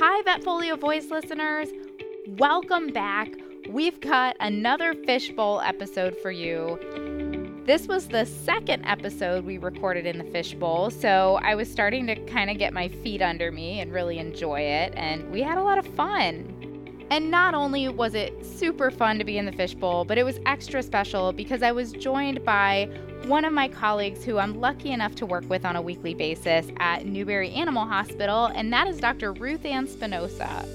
Hi, Vetfolio Voice listeners. Welcome back. We've got another fishbowl episode for you. This was the second episode we recorded in the fishbowl, so I was starting to kind of get my feet under me and really enjoy it, and we had a lot of fun. And not only was it super fun to be in the fishbowl, but it was extra special because I was joined by one of my colleagues who I'm lucky enough to work with on a weekly basis at Newberry Animal Hospital, and that is Dr. Ruth Ann Spinosa.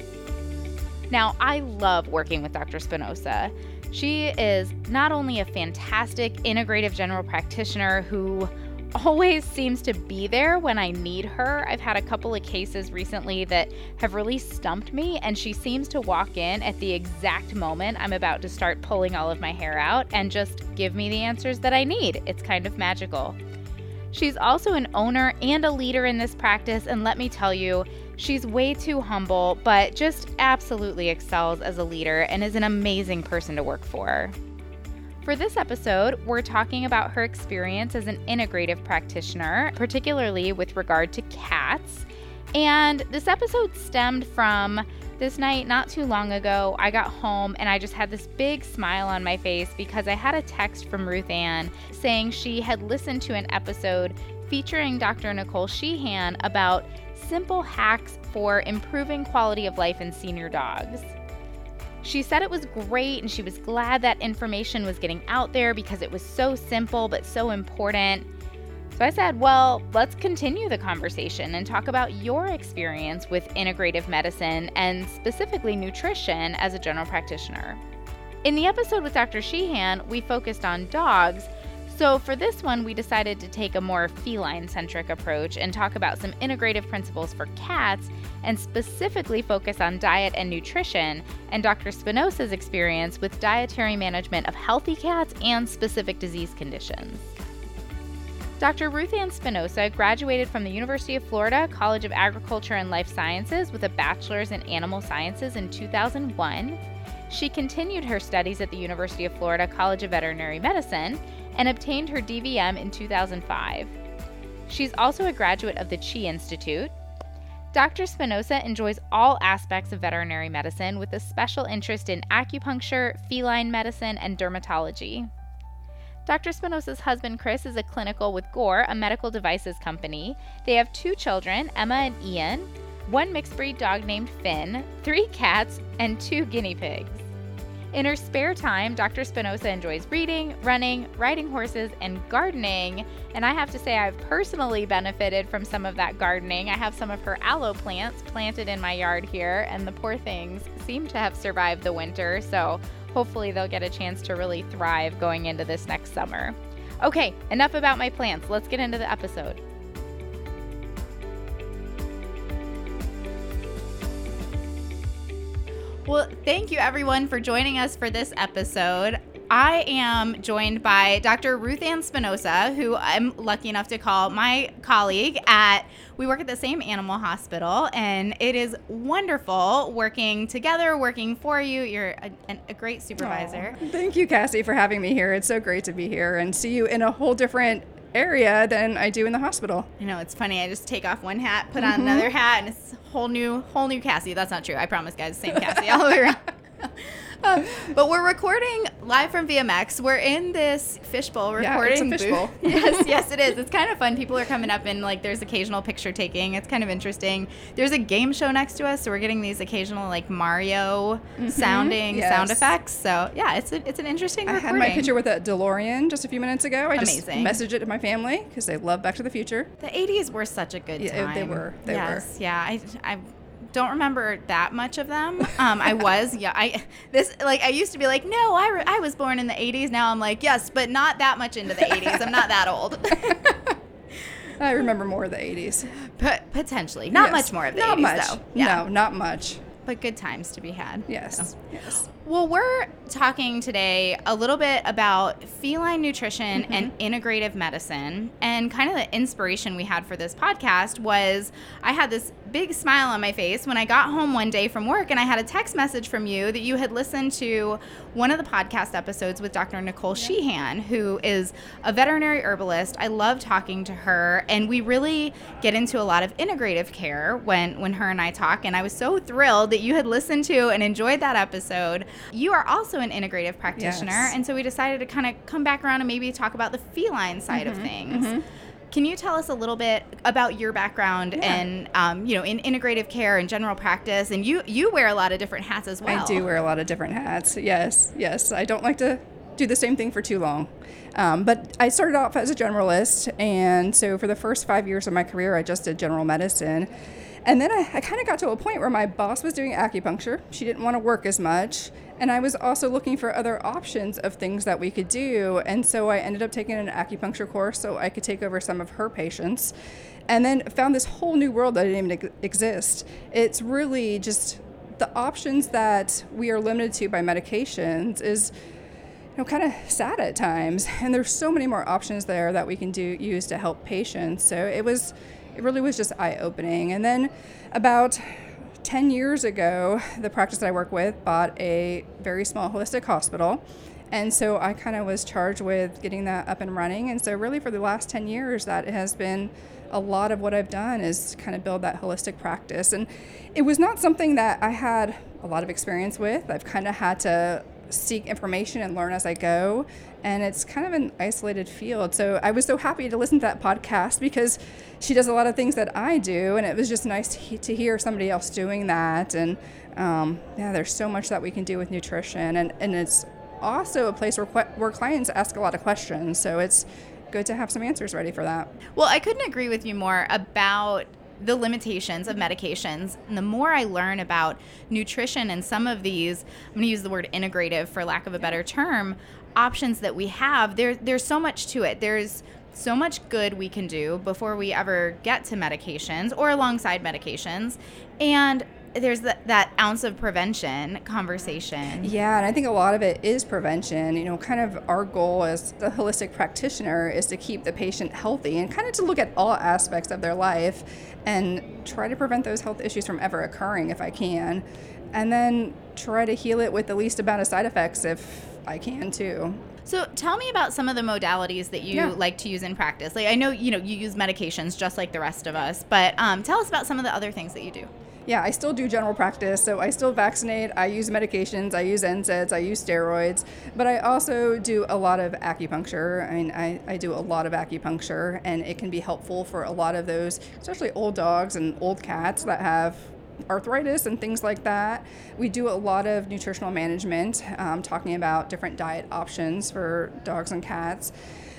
Now, I love working with Dr. Spinosa. She is not only a fantastic integrative general practitioner who always seems to be there when I need her. I've had a couple of cases recently that have really stumped me, and she seems to walk in at the exact moment I'm about to start pulling all of my hair out and just give me the answers that I need. It's kind of magical. She's also an owner and a leader in this practice, and let me tell you, she's way too humble, but just absolutely excels as a leader and is an amazing person to work for. For this episode, we're talking about her experience as an integrative practitioner, particularly with regard to cats. And this episode stemmed from this night not too long ago. I got home and I just had this big smile on my face because I had a text from Ruth Ann saying she had listened to an episode featuring Dr. Nicole Sheehan about simple hacks for improving quality of life in senior dogs. She said it was great and she was glad that information was getting out there because it was so simple but so important. So I said, well, let's continue the conversation and talk about your experience with integrative medicine and specifically nutrition as a general practitioner. In the episode with Dr. Sheehan, we focused on dogs so, for this one, we decided to take a more feline centric approach and talk about some integrative principles for cats and specifically focus on diet and nutrition and Dr. Spinosa's experience with dietary management of healthy cats and specific disease conditions. Dr. Ruth Ann Spinosa graduated from the University of Florida College of Agriculture and Life Sciences with a bachelor's in animal sciences in 2001. She continued her studies at the University of Florida College of Veterinary Medicine and obtained her DVM in 2005. She's also a graduate of the Chi Institute. Dr. Spinosa enjoys all aspects of veterinary medicine with a special interest in acupuncture, feline medicine, and dermatology. Dr. Spinosa's husband Chris is a clinical with Gore, a medical devices company. They have two children, Emma and Ian, one mixed breed dog named Finn, three cats, and two guinea pigs. In her spare time, Dr. Spinosa enjoys reading, running, riding horses, and gardening. And I have to say, I've personally benefited from some of that gardening. I have some of her aloe plants planted in my yard here, and the poor things seem to have survived the winter. So hopefully, they'll get a chance to really thrive going into this next summer. Okay, enough about my plants. Let's get into the episode. Well, thank you everyone for joining us for this episode. I am joined by Dr. Ruth Ann Spinosa, who I'm lucky enough to call my colleague at we work at the same animal hospital and it is wonderful working together, working for you. You're a, a great supervisor. Oh, thank you, Cassi, for having me here. It's so great to be here and see you in a whole different area than I do in the hospital. I know it's funny. I just take off one hat, put on mm-hmm. another hat, and it's whole new whole new Cassi. That's not true. I promise, guys. Same Cassi all the way around. but we're recording live from VMX. We're in this fishbowl recording yeah, it's a fishbowl. yes, yes, it is. It's kind of fun. People are coming up and like there's occasional picture taking. It's kind of interesting. There's a game show next to us, so we're getting these occasional like Mario mm-hmm. sounding yes. sound effects. So yeah, it's a, it's an interesting. I recording. had my picture with a DeLorean just a few minutes ago. I Amazing. just messaged it to my family because they love Back to the Future. The 80s were such a good time. Yeah, they were. They yes, were. Yeah, I I don't remember that much of them. Um, I was, yeah, I this like I used to be like, no, I, re- I was born in the '80s. Now I'm like, yes, but not that much into the '80s. I'm not that old. I remember more of the '80s. But potentially, not yes. much more of the not 80s much. though. Yeah. No, not much. But good times to be had. Yes. So. Yes. Well, we're talking today a little bit about feline nutrition mm-hmm. and integrative medicine. And kind of the inspiration we had for this podcast was I had this big smile on my face when I got home one day from work and I had a text message from you that you had listened to one of the podcast episodes with Dr. Nicole. Sheehan, who is a veterinary herbalist. I love talking to her, and we really get into a lot of integrative care when when her and I talk. And I was so thrilled that you had listened to and enjoyed that episode. You are also an integrative practitioner, yes. and so we decided to kind of come back around and maybe talk about the feline side mm-hmm. of things. Mm-hmm. Can you tell us a little bit about your background yeah. and um, you know in integrative care and general practice? And you you wear a lot of different hats as well. I do wear a lot of different hats. Yes, yes. I don't like to do the same thing for too long. Um, but I started off as a generalist, and so for the first five years of my career, I just did general medicine. And then I, I kind of got to a point where my boss was doing acupuncture. She didn't want to work as much. And I was also looking for other options of things that we could do. And so I ended up taking an acupuncture course so I could take over some of her patients. And then found this whole new world that didn't even exist. It's really just the options that we are limited to by medications is you know kind of sad at times and there's so many more options there that we can do use to help patients so it was it really was just eye opening. And then about 10 years ago, the practice that I work with bought a very small holistic hospital. And so I kind of was charged with getting that up and running. And so, really, for the last 10 years, that has been a lot of what I've done is kind of build that holistic practice. And it was not something that I had a lot of experience with. I've kind of had to seek information and learn as I go. And it's kind of an isolated field. So I was so happy to listen to that podcast because she does a lot of things that I do. And it was just nice to, hear somebody else doing that. And um, yeah, there's so much that we can do with nutrition. And, and it's also a place where, where clients ask a lot of questions. So it's good to have some answers ready for that. Well, I couldn't agree with you more about the limitations of medications. And the more I learn about nutrition and some of these, I'm going to use the word integrative for lack of a better term, options that we have, there, there's so much to it. There's so much good we can do before we ever get to medications or alongside medications. And there's that, that ounce of prevention conversation. Yeah, and I think a lot of it is prevention. You know, kind of our goal as the holistic practitioner is to keep the patient healthy and kind of to look at all aspects of their life and try to prevent those health issues from ever occurring if I can. And then try to heal it with the least amount of side effects if I can too. So tell me about some of the modalities that you yeah. like to use in practice. Like I know you know you use medications just like the rest of us, but um, tell us about some of the other things that you do yeah, I still do general practice. So I still vaccinate, I use medications, I use NSAIDs, I use steroids, but I also do a lot of acupuncture. I mean, I, I do a lot of acupuncture, and it can be helpful for a lot of those, especially old dogs and old cats that have arthritis and things like that. We do a lot of nutritional management, um, talking about different diet options for dogs and cats.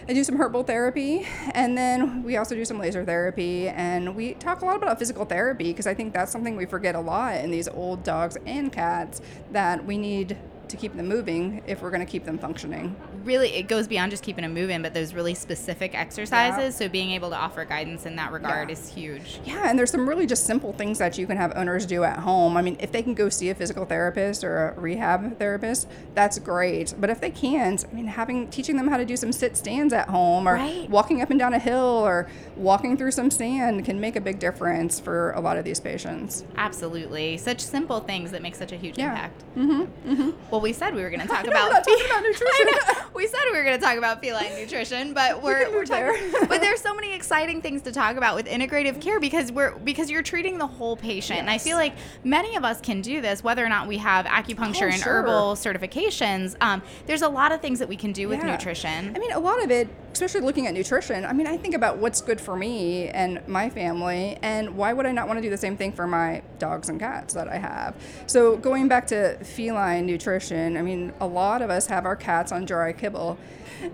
I do some herbal therapy, and then we also do some laser therapy. And we talk a lot about physical therapy because I think that's something we forget a lot in these old dogs and cats that we need to keep them moving if we're going to keep them functioning. Really, it goes beyond just keeping them moving, but those really specific exercises. Yeah. So being able to offer guidance in that regard yeah. is huge. Yeah, and there's some really just simple things that you can have owners do at home. I mean, if they can go see a physical therapist or a rehab therapist, that's great. But if they can't, I mean, having teaching them how to do some sit stands at home or right. walking up and down a hill or walking through some sand can make a big difference for a lot of these patients. Absolutely, such simple things that make such a huge yeah. impact. Mm-hmm. Mm-hmm. Well, we said we were going to talk about, talking about nutrition. we said we were going to talk about feline nutrition, but we're, we are talking. but there's so many exciting things to talk about with integrative care because we're because you're treating the whole patient. Yes. And I feel like many of us can do this, whether or not we have acupuncture oh, and sure. herbal certifications. Um, there's a lot of things that we can do with yeah. nutrition. I mean, a lot of it, especially looking at nutrition. I mean, I think about what's good for me and my family, and why would I not want to do the same thing for my dogs and cats that I have? So going back to feline nutrition, I mean, a lot of us have our cats on dry kibble.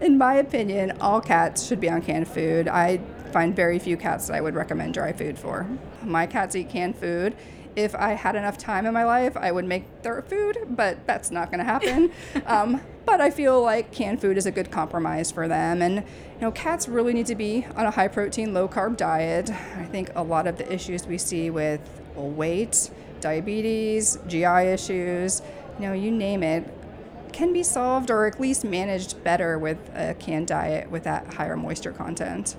In my opinion, all cats should be on canned food. I find very few cats that I would recommend dry food for. My cats eat canned food. If I had enough time in my life, I would make their food, but that's not going to happen. um, but I feel like canned food is a good compromise for them. And, you know, cats really need to be on a high protein, low carb diet. I think a lot of the issues we see with weight, diabetes, GI issues, you know, you name it, can be solved or at least managed better with a canned diet with that higher moisture content.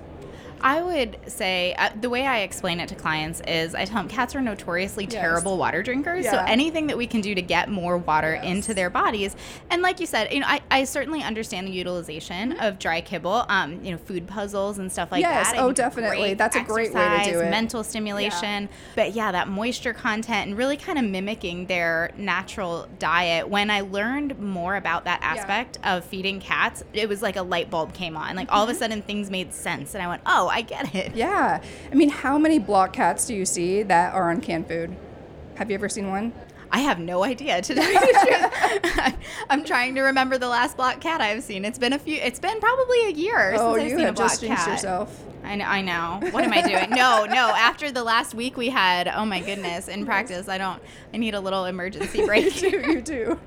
I would say uh, the way I explain it to clients is I tell them cats are notoriously Yes. terrible water drinkers. So anything that we can do to get more water Yes. into their bodies, and like you said, you know, I, I certainly understand the utilization of dry kibble, um, you know, food puzzles and stuff like Mm-hmm. Yes. that. I Oh, definitely. That's a great way to do it. Mental stimulation, but yeah, that moisture content and really kind of mimicking their natural diet. When I learned more about that Yeah. aspect of feeding cats, it was like a light bulb came on. Like all of a sudden things made sense, and I went, oh, I get it. Yeah. I mean, how many block cats do you see that are on canned food? Have you ever seen one? I have no idea to tell you the truth. I'm- trying to remember the last black cat I've seen. It's been a few. It's been probably a year oh, since I've seen a have black cat. yourself. I know. I know. What am I doing? no, no. After the last week we had, oh my goodness, in practice, I don't. I need a little emergency break. you do. You do.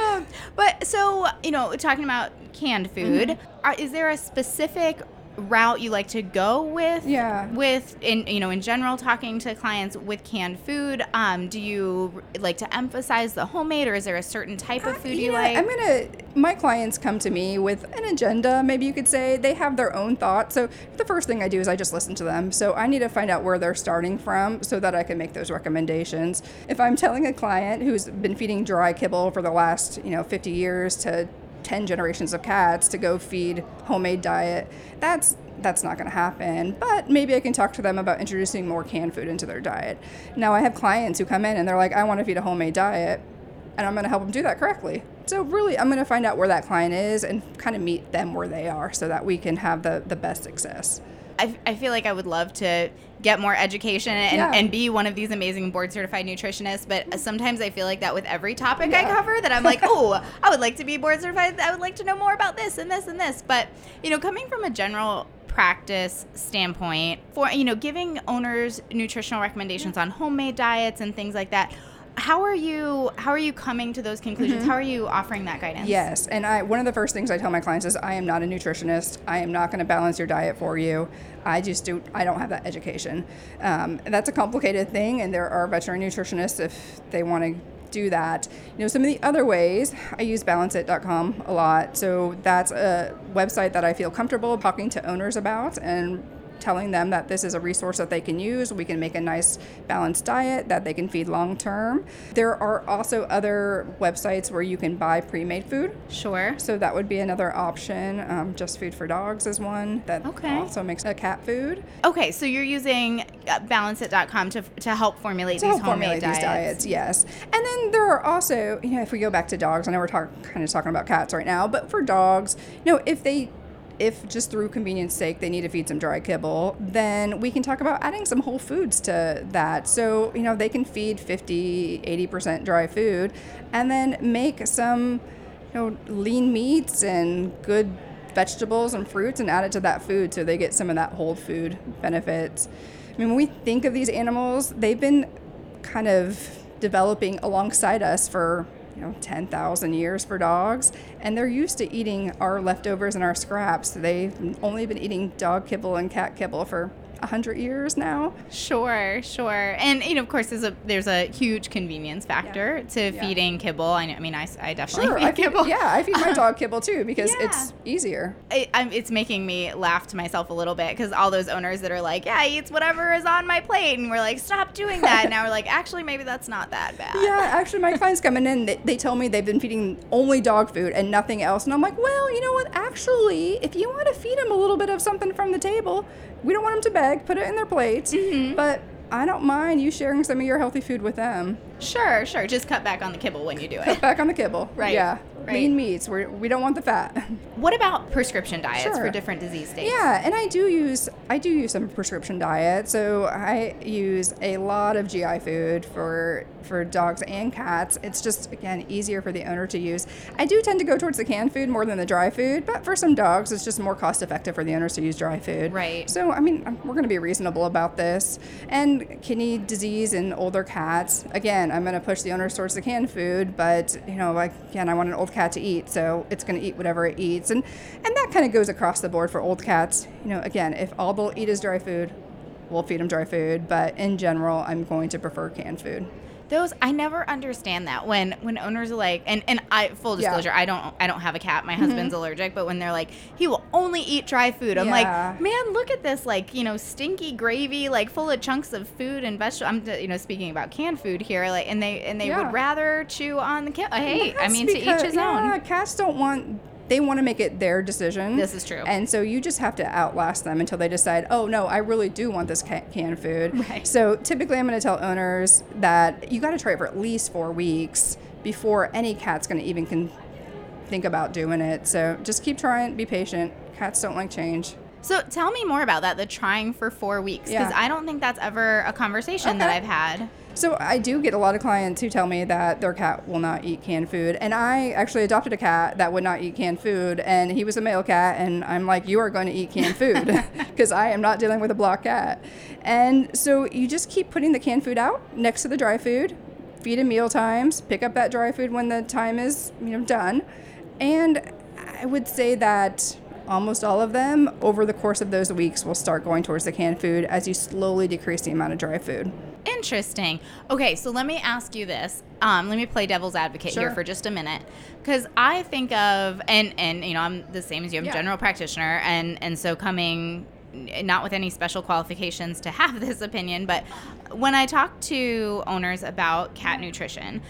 Um, but so you know, talking about canned food, Mm-hmm. are, is there a specific route you like to go with? Yeah. With in you know in general, talking to clients with canned food, um, do you like to emphasize the homemade, or is there a certain type of food you, know, like? I'm gonna. My clients come to me with an agenda. Maybe you could say they have their own thoughts. So the first thing I do is I just listen to them. So I need to find out where they're starting from so that I can make those recommendations. If I'm telling a client who's been feeding dry kibble for the last you know 50 years to 10 generations of cats to go feed homemade diet, that's that's not going to happen. But maybe I can talk to them about introducing more canned food into their diet. Now I have clients who come in and they're like, I want to feed a homemade diet and I'm going to help them do that correctly. So really, I'm going to find out where that client is and kind of meet them where they are so that we can have the, the best success. I, I feel like I would love to get more education and, Yeah. and be one of these amazing board certified nutritionists. But sometimes I feel like that with every topic I cover, that I'm like, oh, I would like to be board certified. I would like to know more about this and this and this. But, you know, coming from a general practice standpoint, for, you know, giving owners nutritional recommendations on homemade diets and things like that. How are you? How are you coming to those conclusions? How are you offering that guidance? Mm-hmm. Yes, and I one of the first things I tell my clients is I am not a nutritionist. I am not going to balance your diet for you. I just do. I don't have that education. Um, that's a complicated thing, and there are veterinary nutritionists if they want to do that. You know, some of the other ways I use balanceit.com a lot. So that's a website that I feel comfortable talking to owners about and telling them that this is a resource that they can use. We can make a nice balanced diet that they can feed long term. There are also other websites where you can buy pre made food. Sure. So that would be another option. Um, Just Food for Dogs is one that Okay. also makes a cat food Okay, so you're using uh, balanceit.com to, to help formulate to these help homemade formulate these diets. Yes, and then there are also, you know, if we go back to dogs, I know we're talk, kind of talking about cats right now, but for dogs, you know, if they if just through convenience sake they need to feed some dry kibble, then we can talk about adding some whole foods to that. So, you know, they can feed 50, 80% dry food and then make some, you know, lean meats and good vegetables and fruits and add it to that food so they get some of that whole food benefits. I mean, when we think of these animals, they've been kind of developing alongside us for you know 10,000 years for dogs. And they're used to eating our leftovers and our scraps. They've only been eating dog kibble and cat kibble for 100 years now Sure, sure. And you know, of course, there's a there's a huge convenience factor to Yeah. feeding kibble. I, know, I mean, I, I definitely sure feed I feed, kibble. yeah i feed my dog kibble too because Yeah. it's easier I, I'm, it's making me laugh to myself a little bit because all those owners that are like, yeah, he eats whatever is on my plate, and we're like, stop doing that. and now we're like, actually, maybe that's not that bad. yeah actually my clients coming in they, they tell me they've been feeding only dog food and nothing else and i'm like well you know what actually if you want to feed them a little bit of something from the table we don't want them to beg put it in their plates Mm-hmm. but i don't mind you sharing some of your healthy food with them Sure, sure. Just cut back on the kibble when you do it. Cut back on the kibble Right, yeah right. lean meats we're, we don't want the fat What about prescription diets for different disease states? Yeah, and I do use I do use some prescription diet. So I use a lot of GI food for for dogs and cats. It's just again easier for the owner to use. I do tend to go towards the canned food more than the dry food, but for some dogs it's just more cost effective for the owners to use dry food. Right. So I mean we're going to be reasonable about this. And kidney disease in older cats, again, I'm going to push the owners towards the canned food, but you know, again, I want an old cat to eat, so it's going to eat whatever it eats, and and that kind of goes across the board for old cats. You know, again, if all they'll eat is dry food, we'll feed them dry food. But in general, I'm going to prefer canned food. Those I never understand that when when owners are like and and I full Yeah. Mm-hmm. disclosure I don't I don't have a cat my husband's allergic but when they're like he will only eat dry food I'm Yeah. like man look at this like you know stinky gravy like full of chunks of food and vegetables I'm you know speaking about canned food here like and they and they Yeah. would rather chew on the can hey I mean to because- each his yeah, own Cats don't want. They want to make it their decision. This is true. And so you just have to outlast them until they decide, oh no, I really do want this ca- canned food. Right. So typically, I'm going to tell owners that you got to try it for at least four weeks before any cat's going to even con- think about doing it. So just keep trying. Be patient. Cats don't like change. so tell me more about that the trying for four weeks because Yeah. I don't think that's ever a conversation that I've had So I do get a lot of clients who tell me that their cat will not eat canned food, and I actually adopted a cat that would not eat canned food, and he was a male cat, and I'm like, you are going to eat canned food because I am not dealing with a block cat, and so you just keep putting the canned food out next to the dry food, feed him meal times, pick up that dry food when the time is you know done, and I would say that. Almost all of them, over the course of those weeks, will start going towards the canned food as you slowly decrease the amount of dry food. Interesting. Okay, so let me ask you this. Um, let me play devil's advocate here for just a minute, because I think of and and you know I'm the same as you. I'm a Yeah. general practitioner, and and so coming not with any special qualifications to have this opinion, but when I talk to owners about cat nutrition.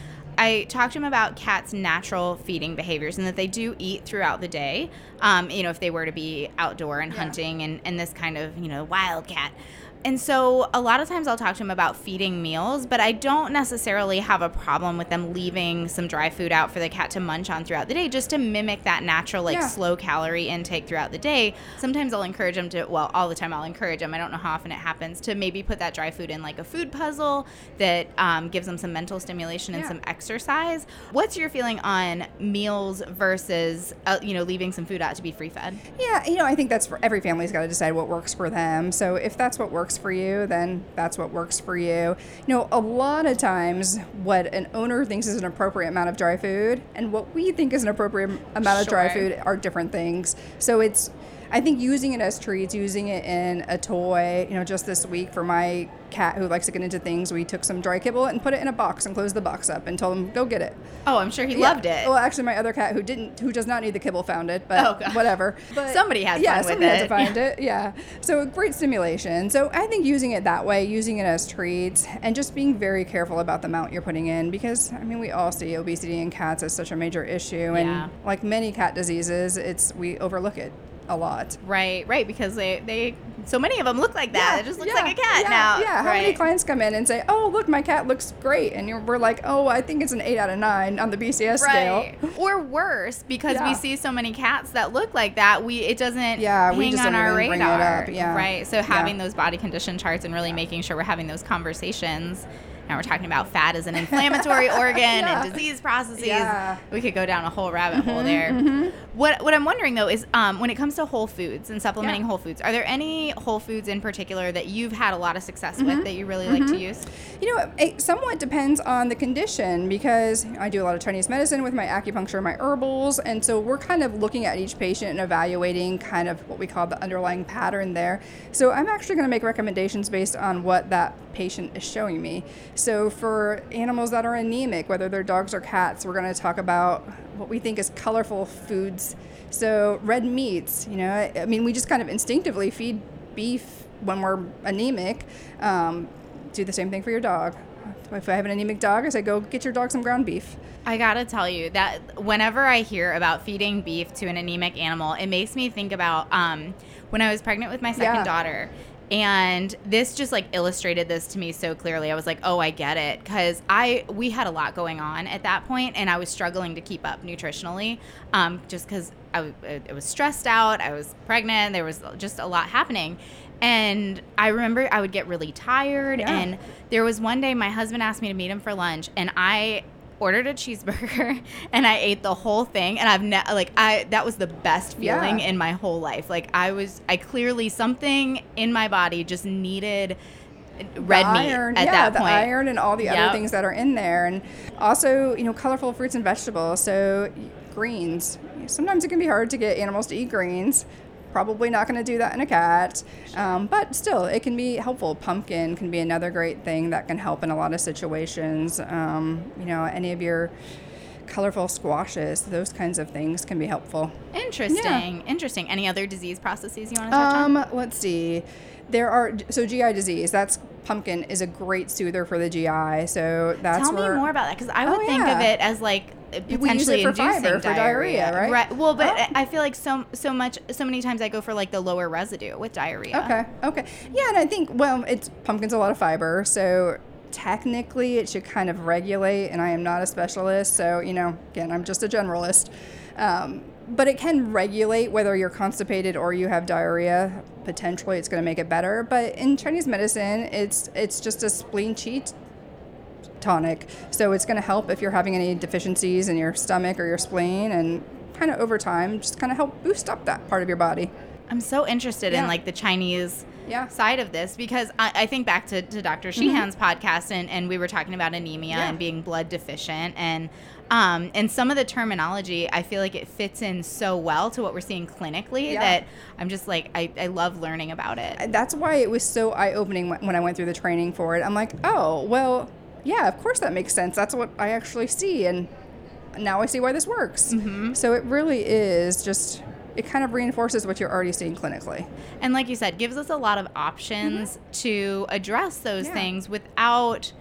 I talk to them about cats' natural feeding behaviors and that they do eat throughout the day. Um, you know, if they were to be outdoor and Yeah. hunting and, and this kind of, you know, wild cat. And so a lot of times I'll talk to them about feeding meals, but I don't necessarily have a problem with them leaving some dry food out for the cat to munch on throughout the day just to mimic that natural, like Yeah. slow calorie intake throughout the day. Sometimes I'll encourage them to, well, all the time I'll encourage them, I don't know how often it happens, to maybe put that dry food in like a food puzzle that um, gives them some mental stimulation and Yeah. some exercise. What's your feeling on meals versus, uh, you know, leaving some food out to be free fed? Yeah, you know, I think that's for every family's got to decide what works for them. So if that's what works for you, then that's what works for you. You know, a lot of times what an owner thinks is an appropriate amount of dry food and what we think is an appropriate amount of dry food are different things. So it's I think using it as treats, using it in a toy, you know, just this week for my cat who likes to get into things, we took some dry kibble and put it in a box and closed the box up and told him, go get it. Oh, I'm sure he Yeah. loved it. Well, actually, my other cat who didn't, who does not need the kibble, found it. But Oh, whatever. But Somebody had yeah, fun with somebody had to find it. Yeah. So great stimulation. So I think using it that way, using it as treats, and just being very careful about the amount you're putting in, because I mean, we all see obesity in cats as such a major issue, and Yeah. like many cat diseases, it's we overlook it a lot. Right, right, because they, they so many of them look like that. Yeah, it just looks yeah, like a cat yeah, now. Yeah, how right. many clients come in and say, "Oh, look, my cat looks great," and you're, we're like, "Oh, I think it's an eight out of nine on the BCS Right. scale." Or worse, because we see so many cats that look like that, we it doesn't Yeah, hang we just on our even bring it up, yeah. Right. So having those body condition charts and really making sure we're having those conversations. Now we're talking about fat as an inflammatory organ Yeah. and disease processes. Yeah. Mm-hmm, We could go down a whole rabbit hole there. What what I'm wondering though is um, when it comes to whole foods and supplementing Yeah. whole foods, are there any whole foods in particular that you've had a lot of success Mm-hmm. with that you really like to use? You know, it somewhat depends on the condition because I do a lot of Chinese medicine with my acupuncture, my herbals, and so we're kind of looking at each patient and evaluating kind of what we call the underlying pattern there. So I'm actually going to make recommendations based on what that patient is showing me. So for animals that are anemic, whether they're dogs or cats, we're going to talk about what we think is colorful foods. So red meats, you know, I I mean, we just kind of instinctively feed beef when we're anemic. Um, do the same thing for your dog. If I have an anemic dog, I say go get your dog some ground beef. I gotta tell you that whenever I hear about feeding beef to an anemic animal, it makes me think about um, when I was pregnant with my second Yeah. daughter. And this just like illustrated this to me so clearly. I was like, "Oh, I get it," because I we had a lot going on at that point, and I was struggling to keep up nutritionally, um, just because I, was stressed out. I was pregnant. There was just a lot happening, and I remember I would get really tired. Yeah. And there was one day my husband asked me to meet him for lunch, and I ordered a cheeseburger and I ate the whole thing and I've ne- like I that was the best feeling Yeah. in my whole life. Like I was I clearly something in my body just needed red the meat iron, at yeah, that the point. iron and all the Yep. other things that are in there, and also you know colorful fruits and vegetables. So greens. Sometimes it can be hard to get animals to eat greens, Probably not going to do that in a cat, um, but still, it can be helpful. Pumpkin can be another great thing that can help in a lot of situations. Um, you know, any of your colorful squashes, those kinds of things can be helpful. Interesting. Interesting. Any other disease processes you want to touch Um, on? let's see. There are so GI disease. That's pumpkin is a great soother for the GI. So that's Tell me more about that because I would Oh, think of it as like use it potentially for inducing for diarrhea, right? Well, but Oh. I feel like so so much so many times I go for like the lower residue with diarrhea. Okay. Okay. Yeah, and I think well, it's pumpkin's a lot of fiber, so technically it should kind of regulate. And I am not a specialist, so you know, again, I'm just a generalist. Um, but it can regulate whether you're constipated or you have diarrhea. Potentially, it's going to make it better. But in Chinese medicine, it's it's just a spleen qi tonic. So it's going to help if you're having any deficiencies in your stomach or your spleen, and kind of over time, just kind of help boost up that part of your body. I'm so interested in like the Chinese Yeah. Mm-hmm. side of this because I, I think back to, to Dr. Sheehan's podcast and, and we were talking about anemia Yeah. and being blood deficient and um, and some of the terminology I feel like it fits in so well to what we're seeing clinically Yeah. that I'm just like I, I love learning about it. that's why it was so eye opening when I went through the training for it. I'm like, oh, well, yeah, of course that makes sense. That's what I actually see. And now I see why this works. Mm-hmm. So it really is just, it kind of reinforces what you're already seeing clinically. And like you said, gives us a lot of options to address those Yeah. things without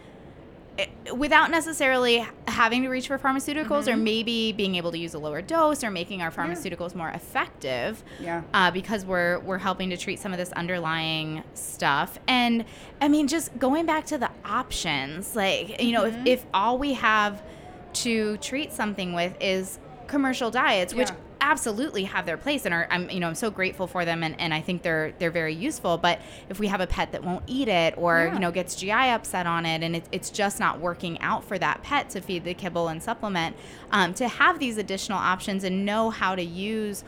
Eh, without necessarily having to reach for pharmaceuticals or mm-hmm. maybe being able to use a lower dose or making our pharmaceuticals more effective Yeah. uh, because we're we're helping to treat some of this underlying stuff and i mean just going back to the options like you know if, mm-hmm. if all we have to treat something with is commercial diets which Yeah. Absolutely have their place and are I'm you know I'm so grateful for them and, and I think they're they're very useful but if we have a pet that won't eat it or Yeah. you know gets GI upset on it and it, it's just not working out for that pet to feed the kibble and supplement um, to have these additional options and know how to use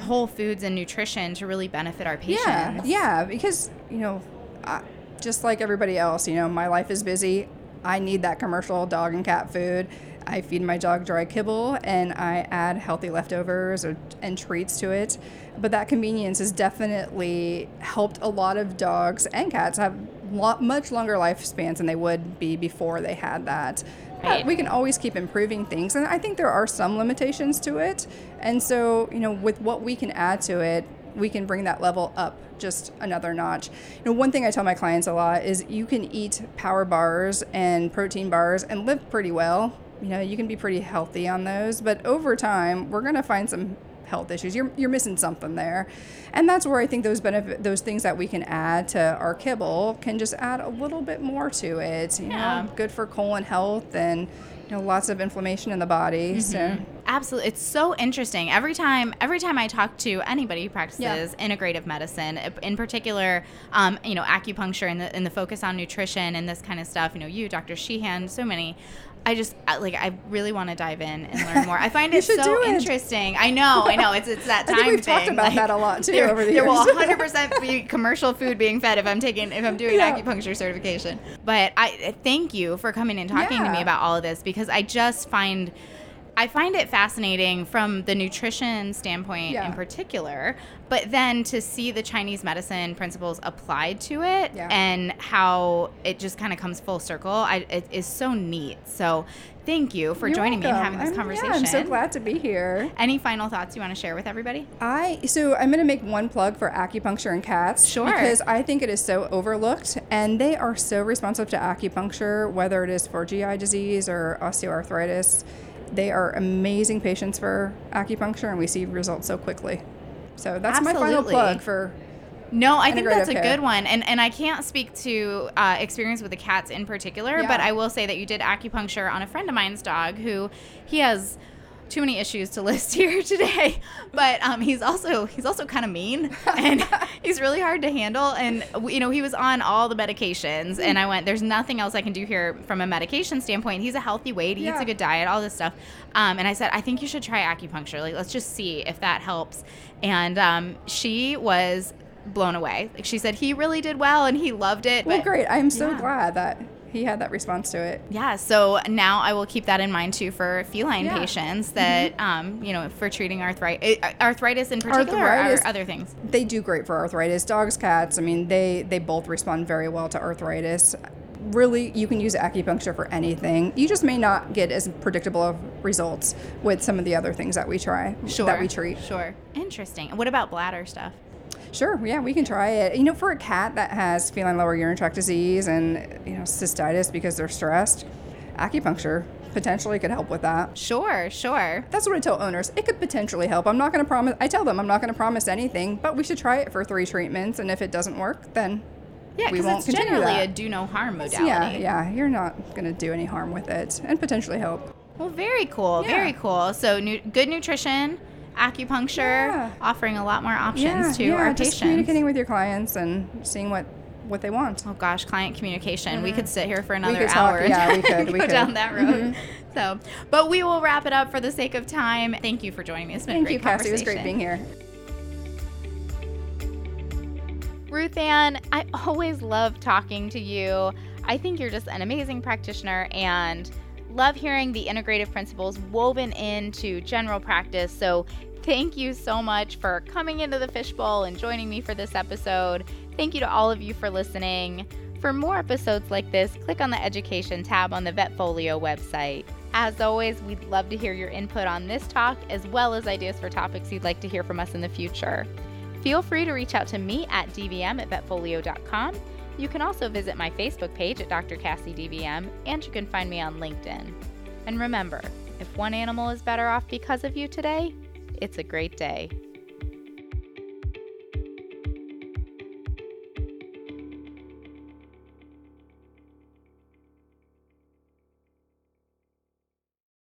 whole foods and nutrition to really benefit our patients Yeah, yeah, because you know, I, just like everybody else, you know, my life is busy. I need that commercial dog and cat food. I feed my dog dry kibble and I add healthy leftovers or, and treats to it. But that convenience has definitely helped a lot of dogs and cats have lot, much longer lifespans than they would be before they had that. Right. We can always keep improving things, and I think there are some limitations to it. And so, you know, with what we can add to it, we can bring that level up just another notch. You know, one thing I tell my clients a lot is you can eat power bars and protein bars and live pretty well. You know, you can be pretty healthy on those, but over time, we're going to find some health issues. You're, you're missing something there. And that's where I think those benefit those things that we can add to our kibble can just add a little bit more to it. You Yeah. know, good for colon health and you know lots of inflammation in the body. So Absolutely, it's so interesting. Every time, every time I talk to anybody who practices Yeah. integrative medicine, in particular, um, you know, acupuncture and the, and the focus on nutrition and this kind of stuff. You know, you, Dr. Sheehan, so many. I just like. I really want to dive in and learn more. I find it so it. interesting. I know, I know. It's it's that I time think we've thing. talked about that a lot, too, there, over the there will 100 percent be commercial food being fed if I'm taking if I'm doing Yeah. acupuncture certification. But I thank you for coming and talking to me about all of this because I just find I find it fascinating from the nutrition standpoint Yeah. in particular, but then to see the Chinese medicine principles applied to it Yeah. and how it just kind of comes full circle, I, it is so neat. So, thank you for You're joining me and having this I'm- conversation. Yeah, I'm so glad to be here. Any final thoughts you want to share with everybody? I so I'm going to make one plug for acupuncture and cats Sure. because I think it is so overlooked and they are so responsive to acupuncture whether it is for GI disease or osteoarthritis. They are amazing patients for acupuncture and we see results so quickly. So that's my final plug for No, I think that's a care. good one, and and I can't speak to uh, experience with the cats in particular, but I will say that you did acupuncture on a friend of mine's dog who he has too many issues to list here today, but um, he's also he's also kind of mean and he's really hard to handle, and you know he was on all the medications, and I went, there's nothing else I can do here from a medication standpoint. He's a healthy weight, he eats a good diet, all this stuff, um, and I said I think you should try acupuncture, like let's just see if that helps, and um, she was blown away. Like she said, he really did well and he loved it. Well, but great. I'm so yeah. glad that he had that response to it. Yeah, so now I will keep that in mind too for feline Yeah. patients mm-hmm. that, um, you know, for treating arthritis, eh, uh, arthritis in particular Arthritis. or other things. They do great for arthritis. Dogs, cats, I mean, they they both respond very well to arthritis. Really, you can use acupuncture for anything. You just may not get as predictable of results with some of the other things that we try Sure. that we treat. Sure. Interesting. What about bladder stuff? Sure, yeah, we can try it. You know, for a cat that has feline lower urinary tract disease and you know cystitis because they're stressed, acupuncture potentially could help with that. Sure, sure. That's what I tell owners. It could potentially help. I'm not going to promise. I tell them I'm not going to promise anything, but we should try it for three treatments, and if it doesn't work, then Yeah, we because it's generally that. a do no harm modality. yeah, yeah, you're not going to do any harm with it, and potentially help. Well, very cool. Yeah. Very cool. So, nu- good nutrition, acupuncture, Yeah. offering a lot more options yeah, to yeah, our just patients. communicating with your clients and seeing what what they want. Oh gosh, client communication. We could sit here for another hour. talk- yeah, we could, go we could. down that road. Mm-hmm. So, but we will wrap it up for the sake of time. Thank you for joining me. It's been a Thank great you, Cassi. It was great being here. Ruth Ann, I always love talking to you. I think you're just an amazing practitioner and love hearing the integrative principles woven into general practice. So, thank you so much for coming into the fishbowl and joining me for this episode. Thank you to all of you for listening. For more episodes like this, click on the education tab on the Vetfolio website. As always, we'd love to hear your input on this talk as well as ideas for topics you'd like to hear from us in the future. Feel free to reach out to me at dvm at vetfolio.com. You can also visit my Facebook page at Dr. Cassi DVM, and you can find me on LinkedIn. And remember, if one animal is better off because of you today, it's a great day.